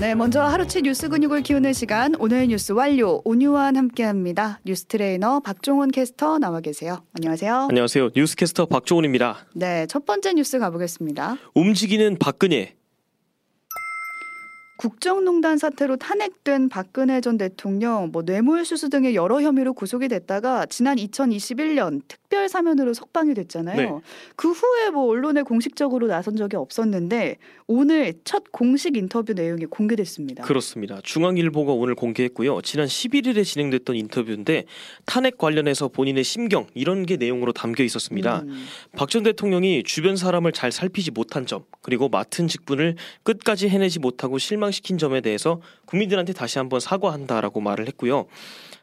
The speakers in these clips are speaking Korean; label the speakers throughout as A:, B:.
A: 네, 먼저 하루치 뉴스 근육을 키우는 시간 오늘 뉴스 완료 오뉴완 함께합니다. 뉴스 트레이너 박종훈 캐스터 나와 계세요. 안녕하세요.
B: 안녕하세요. 뉴스 캐스터 박종훈입니다.
A: 네, 첫 번째 뉴스 가보겠습니다.
B: 움직이는 박근혜.
A: 국정농단 사태로 탄핵된 박근혜 전 대통령 뭐 뇌물수수 등의 여러 혐의로 구속이 됐다가 지난 2021년 특별 사면으로 석방이 됐잖아요.
B: 네.
A: 그 후에 뭐 언론에 공식적으로 나선 적이 없었는데 오늘 첫 공식 인터뷰 내용이 공개됐습니다.
B: 그렇습니다. 중앙일보가 오늘 공개했고요. 지난 11일에 진행됐던 인터뷰인데 탄핵 관련해서 본인의 심경 이런 게 내용으로 담겨 있었습니다.
A: 음,
B: 박전 대통령이 주변 사람을 잘 살피지 못한 점 그리고 맡은 직분을 끝까지 해내지 못하고 실망시킨 점에 대해서 국민들한테 다시 한번 사과한다라고 말을 했고요.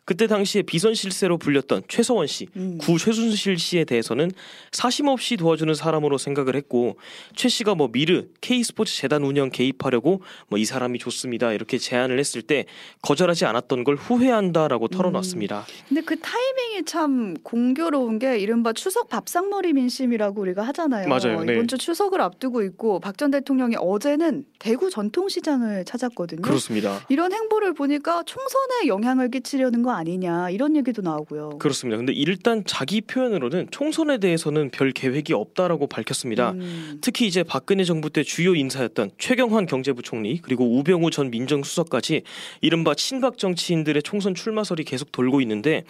B: 그때 당시에 비선 실세로 불렸던 최서원 씨,
A: 음.
B: 구 최순실 씨에 대해서는 사심 없이 도와주는 사람으로 생각을 했고 최 씨가 뭐 미르 K스포츠 재단 운영 개입하려고 뭐 이 사람이 좋습니다 이렇게 제안을 했을 때 거절하지 않았던 걸 후회한다라고 털어놨습니다.
A: 근데 그 타이밍이 참 공교로운 게 이른바 추석 밥상머리 민심이라고 우리가 하잖아요.
B: 맞아요, 네.
A: 이번 주 추석을 앞두고 있고 박 전 대통령이 어제는 대구 전통시장을 찾았거든요.
B: 그렇습니다.
A: 이런 행보를 보니까 총선에 영향을 끼치려는 거 아니냐 이런 얘기도 나오고요.
B: 그렇습니다. 근데 일단 자기 표현으로는 총선에 대해서는 별 계획이 없다라고 밝혔습니다.
A: 음,
B: 특히 이제 박근혜 정부 때 주요 인사였던 최경환 경제부총리 그리고 우병우 전 민정수석까지 이른바 친박 정치인들의 총선 출마설이 계속 돌고 있는데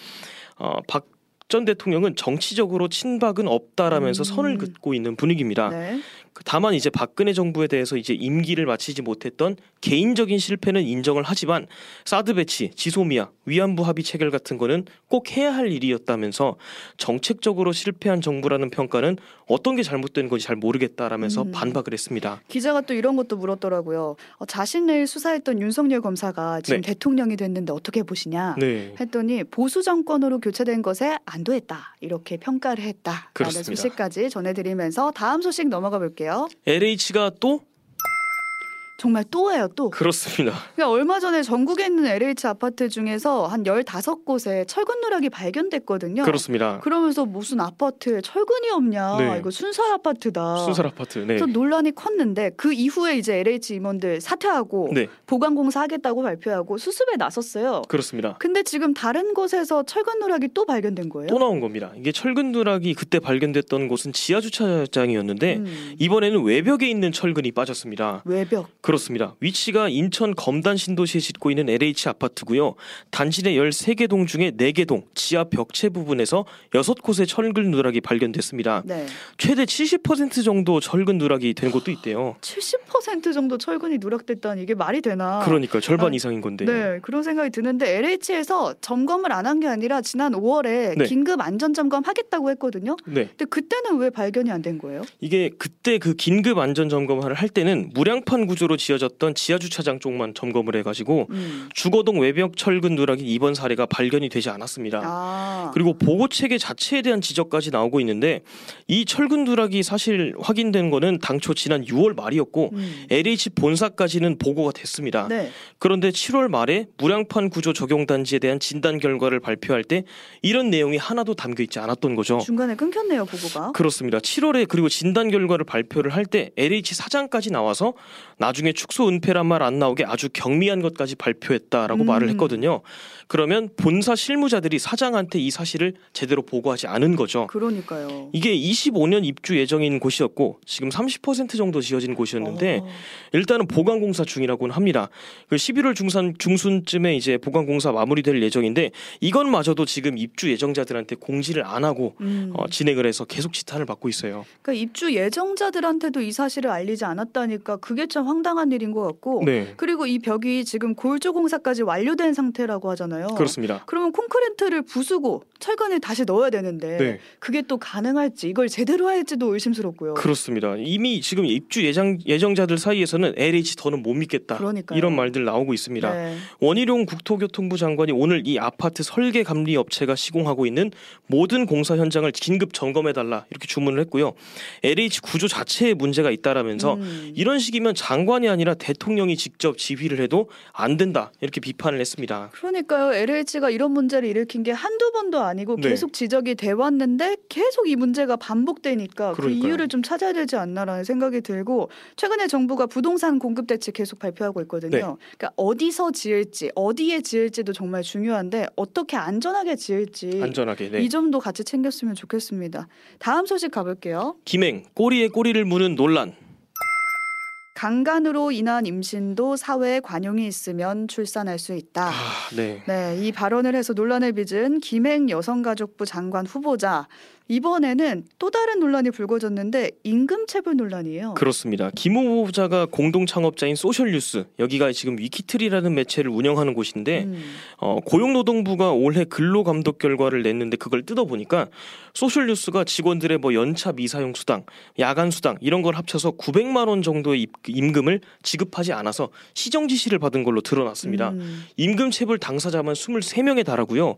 B: 어, 박전 대통령은 정치적으로 친박은 없다라면서
A: 음.
B: 선을 긋고 있는 분위기입니다.
A: 네.
B: 그 다만 이제 박근혜 정부에 대해서 이제 임기를 마치지 못했던 개인적인 실패는 인정을 하지만 사드 배치, 지소미아, 위안부 합의 체결 같은 거는 꼭 해야 할 일이었다면서 정책적으로 실패한 정부라는 평가는 어떤 게 잘못된 건지 잘 모르겠다라면서
A: 음.
B: 반박을 했습니다.
A: 기자가 또 이런 것도 물었더라고요. 어, 자신을 수사했던 윤석열 검사가 지금
B: 네.
A: 대통령이 됐는데 어떻게 보시냐?
B: 네.
A: 했더니 보수 정권으로 교체된 것에 안도했다 이렇게 평가를 했다라는
B: 그렇습니다.
A: 소식까지 전해드리면서 다음 소식 넘어가 볼게요.
B: LH가 또
A: 정말 또예요 또.
B: 그렇습니다.
A: 그러니까 얼마 전에 전국에 있는 LH 아파트 중에서 한 15곳에 철근 누락이 발견됐거든요.
B: 그렇습니다.
A: 그러면서 무슨 아파트에 철근이 없냐
B: 네.
A: 이거 순살 아파트다.
B: 순살 아파트. 네.
A: 또 논란이 컸는데 그 이후에 이제 LH 임원들 사퇴하고
B: 네.
A: 보강 공사 하겠다고 발표하고 수습에 나섰어요.
B: 그렇습니다.
A: 근데 지금 다른 곳에서 철근 누락이 또 발견된 거예요.
B: 또 나온 겁니다. 이게 철근 누락이 그때 발견됐던 곳은 지하 주차장이었는데
A: 음,
B: 이번에는 외벽에 있는 철근이 빠졌습니다.
A: 외벽.
B: 그렇습니다. 위치가 인천 검단 신도시에 짓고 있는 LH 아파트고요. 단지 내 13개 동 중에 4개 동 지하 벽체 부분에서 6곳의 철근 누락이 발견됐습니다.
A: 네.
B: 최대 70% 정도 철근 누락이 된 곳도 있대요.
A: 70% 정도 철근이 누락됐다니 이게 말이 되나?
B: 그러니까 절반
A: 아,
B: 이상인 건데.
A: 네, 그런 생각이 드는데 LH에서 점검을 안 한 게 아니라 지난 5월에
B: 네.
A: 긴급 안전 점검 하겠다고 했거든요.
B: 네.
A: 근데 그때는 왜 발견이 안 된 거예요?
B: 이게 그때 그 긴급 안전 점검을 할 때는 무량판 구조로 지어졌던 지하 주차장 쪽만 점검을 해가지고
A: 음.
B: 주거동 외벽 철근 누락이 이번 사례가 발견이 되지 않았습니다.
A: 아,
B: 그리고 보고 체계 자체에 대한 지적까지 나오고 있는데 이 철근 누락이 사실 확인된 거는 당초 지난 6월 말이었고
A: 음.
B: LH 본사까지는 보고가 됐습니다.
A: 네.
B: 그런데 7월 말에 무량판 구조 적용 단지에 대한 진단 결과를 발표할 때 이런 내용이 하나도 담겨 있지 않았던 거죠.
A: 중간에 끊겼네요, 보고가.
B: 그렇습니다. 7월에 그리고 진단 결과를 발표를 할 때 LH 사장까지 나와서 나중에 축소 은폐란 말 안 나오게 아주 경미한 것까지 발표했다라고
A: 음.
B: 말을 했거든요. 그러면 본사 실무자들이 사장한테 이 사실을 제대로 보고하지 않은 거죠.
A: 그러니까요.
B: 이게 25년 입주 예정인 곳이었고 지금 30% 정도 지어진 곳이었는데
A: 어,
B: 일단은 보강 공사 중이라고는 합니다. 그 11월 중산 중순쯤에 이제 보강 공사 마무리될 예정인데 이것마저도 지금 입주 예정자들한테 공지를 안 하고
A: 음.
B: 어, 진행을 해서 계속 지탄을 받고 있어요.
A: 그러니까 입주 예정자들한테도 이 사실을 알리지 않았다니까 그게 참 황당 한 일인 것 같고
B: 네,
A: 그리고 이 벽이 지금 골조 공사까지 완료된 상태라고 하잖아요.
B: 그렇습니다.
A: 그러면 콘크리트를 부수고 철근을 다시 넣어야 되는데
B: 네,
A: 그게 또 가능할지 이걸 제대로 할지도 의심스럽고요.
B: 그렇습니다. 이미 지금 입주 예정 예정자들 사이에서는 LH 더는 못 믿겠다.
A: 그러니까요.
B: 이런 말들 나오고 있습니다.
A: 네.
B: 원희룡 국토교통부 장관이 오늘 이 아파트 설계 감리 업체가 시공하고 있는 모든 공사 현장을 긴급 점검해 달라 이렇게 주문을 했고요. LH 구조 자체에 문제가 있다라면서
A: 음.
B: 이런 식이면 장관 이 심판이 아니라 대통령이 직접 지휘를 해도 안 된다 이렇게 비판을 했습니다.
A: 그러니까요. LH가 이런 문제를 일으킨 게 한두 번도 아니고
B: 네.
A: 계속 지적이 돼 왔는데 계속 이 문제가 반복되니까 그
B: 그러니까요.
A: 이유를 좀 찾아야 되지 않나라는 생각이 들고 최근에 정부가 부동산 공급 대책 계속 발표하고 있거든요.
B: 네.
A: 그러니까 어디서 지을지 어디에 지을지도 정말 중요한데 어떻게 안전하게 지을지
B: 안전하게. 네.
A: 이 점도 같이 챙겼으면 좋겠습니다. 다음 소식 가볼게요.
B: 김행 꼬리에 꼬리를 무는 논란.
A: 강간으로 인한 임신도 사회에 관용이 있으면 출산할 수 있다.
B: 아, 네.
A: 네, 이 발언을 해서 논란을 빚은 김행 여성가족부 장관 후보자. 이번에는 또 다른 논란이 불거졌는데 임금 체불 논란이에요.
B: 그렇습니다. 김 후보자가 공동 창업자인 소셜뉴스 여기가 지금 위키트리라는 매체를 운영하는 곳인데
A: 음,
B: 어, 고용노동부가 올해 근로 감독 결과를 냈는데 그걸 뜯어 보니까 소셜뉴스가 직원들의 뭐 연차 미사용 수당, 야간 수당 이런 걸 합쳐서 900만 원 정도의 입- 임금을 지급하지 않아서 시정 지시를 받은 걸로 드러났습니다.
A: 음,
B: 임금 체불 당사자만 23명에 달하고요.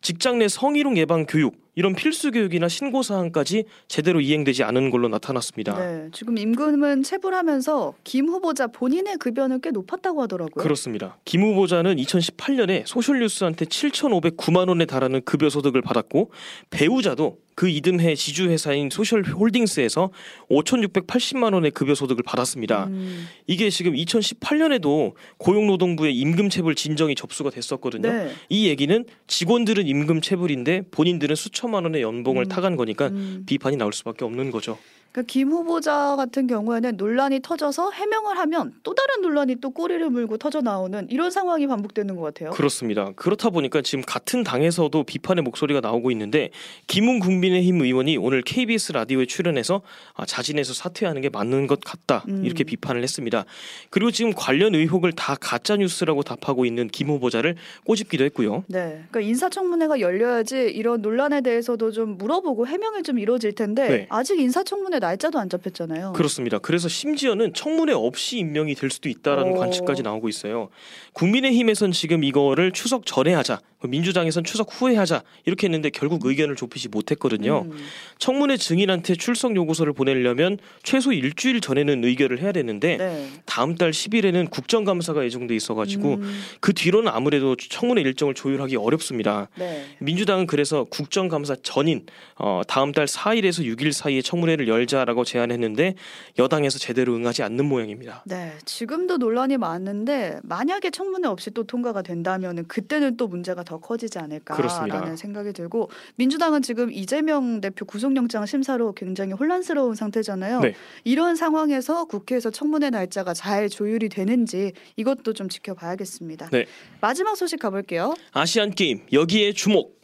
B: 직장 내 성희롱 예방 교육 이런 필수 교육이나 신고 사항까지 제대로 이행되지 않은 걸로 나타났습니다.
A: 네, 지금 임금은 체불하면서 김 후보자 본인의 급여는 꽤 높았다고 하더라고요.
B: 그렇습니다. 김 후보자는 2018년에 소셜뉴스한테 7,509만 원에 달하는 급여 소득을 받았고 배우자도 그 이듬해 지주 회사인 소셜홀딩스에서 5,680만 원의 급여 소득을 받았습니다.
A: 음,
B: 이게 지금 2018년에도 고용노동부의 임금체불 진정이 접수가 됐었거든요.
A: 네.
B: 이 얘기는 직원들은 임금체불인데 본인들은 수천만 원의 연봉을
A: 음.
B: 타간 거니까
A: 음.
B: 비판이 나올 수밖에 없는 거죠.
A: 그러니까 김 후보자 같은 경우에는 논란이 터져서 해명을 하면 또 다른 논란이 또 꼬리를 물고 터져 나오는 이런 상황이 반복되는 것 같아요.
B: 그렇습니다. 그렇다 보니까 지금 같은 당에서도 비판의 목소리가 나오고 있는데 김웅 국민의힘 의원이 오늘 KBS 라디오에 출연해서 아, 자진해서 사퇴하는 게 맞는 것 같다
A: 음.
B: 이렇게 비판을 했습니다. 그리고 지금 관련 의혹을 다 가짜 뉴스라고 답하고 있는 김 후보자를 꼬집기도 했고요.
A: 네, 그러니까 인사청문회가 열려야지 이런 논란에 대해서도 좀 물어보고 해명이 좀 이루어질 텐데
B: 네.
A: 아직 인사청문회 날짜도 안 잡혔잖아요.
B: 그렇습니다. 그래서 심지어는 청문회 없이 임명이 될 수도 있다라는
A: 오.
B: 관측까지 나오고 있어요. 국민의힘에선 지금 이거를 추석 전에 하자, 민주당에선 추석 후에 하자 이렇게 했는데 결국 의견을 좁히지 못했거든요.
A: 음,
B: 청문회 증인한테 출석 요구서를 보내려면 최소 일주일 전에는 의결을 해야 되는데
A: 네.
B: 다음 달 10일에는 국정감사가 예정돼 있어가지고
A: 음,
B: 그 뒤로는 아무래도 청문회 일정을 조율하기 어렵습니다.
A: 네.
B: 민주당은 그래서 국정감사 전인 어, 다음 달 4일에서 6일 사이에 청문회를 열자라고 제안했는데 여당에서 제대로 응하지 않는 모양입니다.
A: 네, 지금도 논란이 많은데 만약에 청문회 없이 또 통과가 된다면은 그때는 또 문제가 더 커지지 않을까라는
B: 그렇습니다.
A: 생각이 들고 민주당은 지금 이재명 대표 구속영장 심사로 굉장히 혼란스러운 상태잖아요.
B: 네.
A: 이런 상황에서 국회에서 청문회 날짜가 잘 조율이 되는지 이것도 좀 지켜봐야겠습니다.
B: 네.
A: 마지막 소식 가볼게요.
B: 아시안 게임 여기에 주목.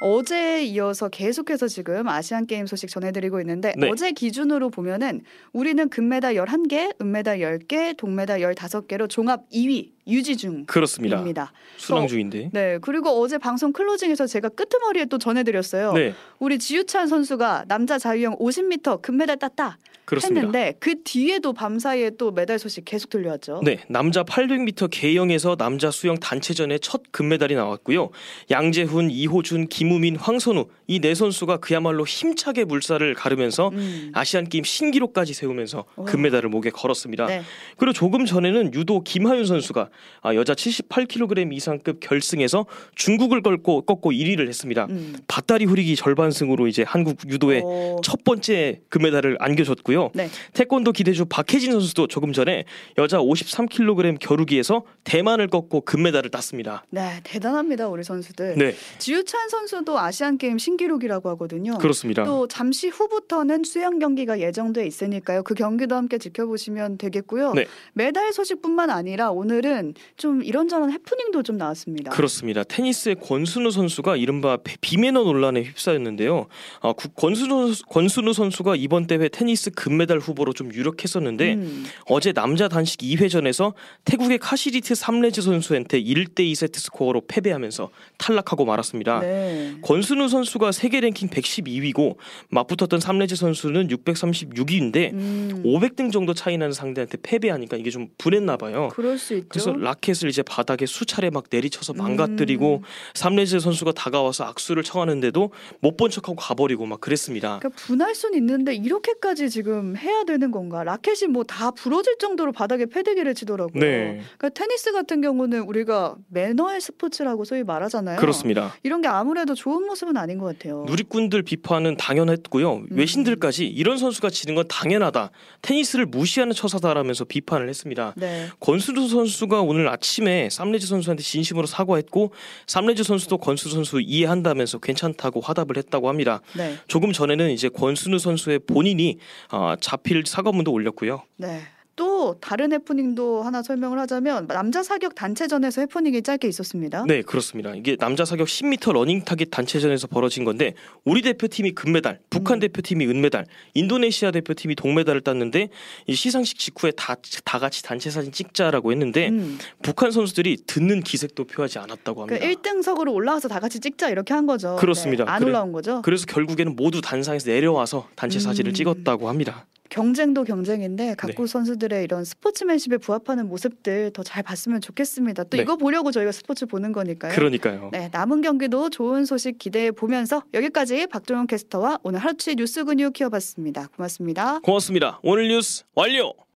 A: 어제에 이어서 계속해서 지금 아시안 게임 소식 전해드리고 있는데
B: 네.
A: 어제 기준으로 보면은 우리는 금메달 11개, 은메달 10개, 동메달 15개로 종합 2위 유지 중입니다.
B: 그렇습니다. 순항 중인데.
A: 네, 그리고 어제 방송 클로징에서 제가 끄트머리에 또 전해드렸어요.
B: 네,
A: 우리 지유찬 선수가 남자 자유형 50m 금메달 땄다
B: 그렇습니다.
A: 했는데 그 뒤에도 밤사이에 또 메달 소식 계속 들려왔죠.
B: 네, 남자 800m 계영에서 남자 수영 단체전에 첫 금메달이 나왔고요. 양재훈, 이호준, 김우민, 황선우 이 네 선수가 그야말로 힘차게 물살을 가르면서
A: 음.
B: 아시안 게임 신기록까지 세우면서
A: 오.
B: 금메달을 목에 걸었습니다.
A: 네.
B: 그리고 조금 전에는 유도 김하윤 선수가 아, 여자 78kg 이상급 결승에서 중국을 꺾고 꺾고 1위를 했습니다.
A: 음.
B: 밭다리 후리기 절반승으로 이제 한국 유도의
A: 어,
B: 첫 번째 금메달을 안겨줬고요.
A: 네.
B: 태권도 기대주 박혜진 선수도 조금 전에 여자 53kg 겨루기에서 대만을 꺾고 금메달을 땄습니다.
A: 네, 대단합니다 우리 선수들.
B: 네,
A: 지유찬 선수도 아시안 게임 신기록이라고 하거든요.
B: 그렇습니다.
A: 또 잠시 후부터는 수영 경기가 예정돼 있으니까요. 그 경기도 함께 지켜보시면 되겠고요.
B: 네.
A: 메달 소식뿐만 아니라 오늘은 좀 이런저런 해프닝도 좀 나왔습니다.
B: 그렇습니다. 테니스의 권순우 선수가 이른바 비- 비매너 논란에 휩싸였는데요. 아, 구- 권순우, 권순우 선수가 이번 대회 테니스 금메달 후보로 좀 유력했었는데
A: 음,
B: 어제 남자 단식 2회전에서 태국의 카시디트 삼레즈 선수한테 1대 2 세트 스코어로 패배하면서 탈락하고 말았습니다.
A: 네.
B: 권순우 선수가 세계 랭킹 112위고 맞붙었던 삼레즈 선수는 636위인데
A: 음,
B: 500등 정도 차이 나는 상대한테 패배하니까 이게 좀 분했나 봐요.
A: 그럴 수 있죠.
B: 그래서 라켓을 이제 바닥에 수차례 막 내리쳐서 망가뜨리고
A: 음.
B: 삼레즈 선수가 다가와서 악수를 청하는데도 못 본 척하고 가버리고 막 그랬습니다.
A: 그러니까 분할 순 있는데 이렇게까지 지금 해야 되는 건가? 라켓이 뭐 다 부러질 정도로 바닥에 패대기를 치더라고요.
B: 네,
A: 그러니까 테니스 같은 경우는 우리가 매너의 스포츠라고 소위 말하잖아요.
B: 그렇습니다.
A: 이런 게 아무래도 좋은 모습은 아닌 것 같아요.
B: 누리꾼들 비판은 당연했고요.
A: 음.
B: 외신들까지 이런 선수가 지는 건 당연하다. 테니스를 무시하는 처사다라면서 비판을 했습니다.
A: 네.
B: 권수두 선수가 오늘 아침에 삼레즈 선수한테 진심으로 사과했고 삼레즈 선수도 권순우 선수 이해한다면서 괜찮다고 화답을 했다고 합니다.
A: 네.
B: 조금 전에는 이제 권순우 선수의 본인이 아, 자필 사과문도 올렸고요.
A: 네. 또 다른 해프닝도 하나 설명을 하자면 남자 사격 단체전에서 해프닝이 짧게 있었습니다.
B: 네, 그렇습니다. 이게 남자 사격 10m 러닝 타깃 단체전에서 벌어진 건데 우리 대표팀이 금메달, 북한
A: 음.
B: 대표팀이 은메달, 인도네시아 대표팀이 동메달을 땄는데 이 시상식 직후에 다, 다 같이 단체 사진 찍자라고 했는데
A: 음.
B: 북한 선수들이 듣는 기색도 표하지 않았다고
A: 그
B: 합니다.
A: 1등석으로 올라와서 다 같이 찍자 이렇게 한 거죠.
B: 그렇습니다.
A: 네, 안
B: 그래-
A: 올라온 거죠.
B: 그래서 결국에는 모두 단상에서 내려와서 단체 사진을
A: 음.
B: 찍었다고 합니다.
A: 경쟁도 경쟁인데 각국
B: 네.
A: 선수들의 이런 스포츠맨십에 부합하는 모습들 더 잘 봤으면 좋겠습니다. 또
B: 네.
A: 이거 보려고 저희가 스포츠 보는 거니까요.
B: 그러니까요.
A: 네, 남은 경기도 좋은 소식 기대해 보면서 여기까지 박종현 캐스터와 오늘 하루치 뉴스 근육 키워봤습니다. 고맙습니다.
B: 고맙습니다. 오늘 뉴스 완료.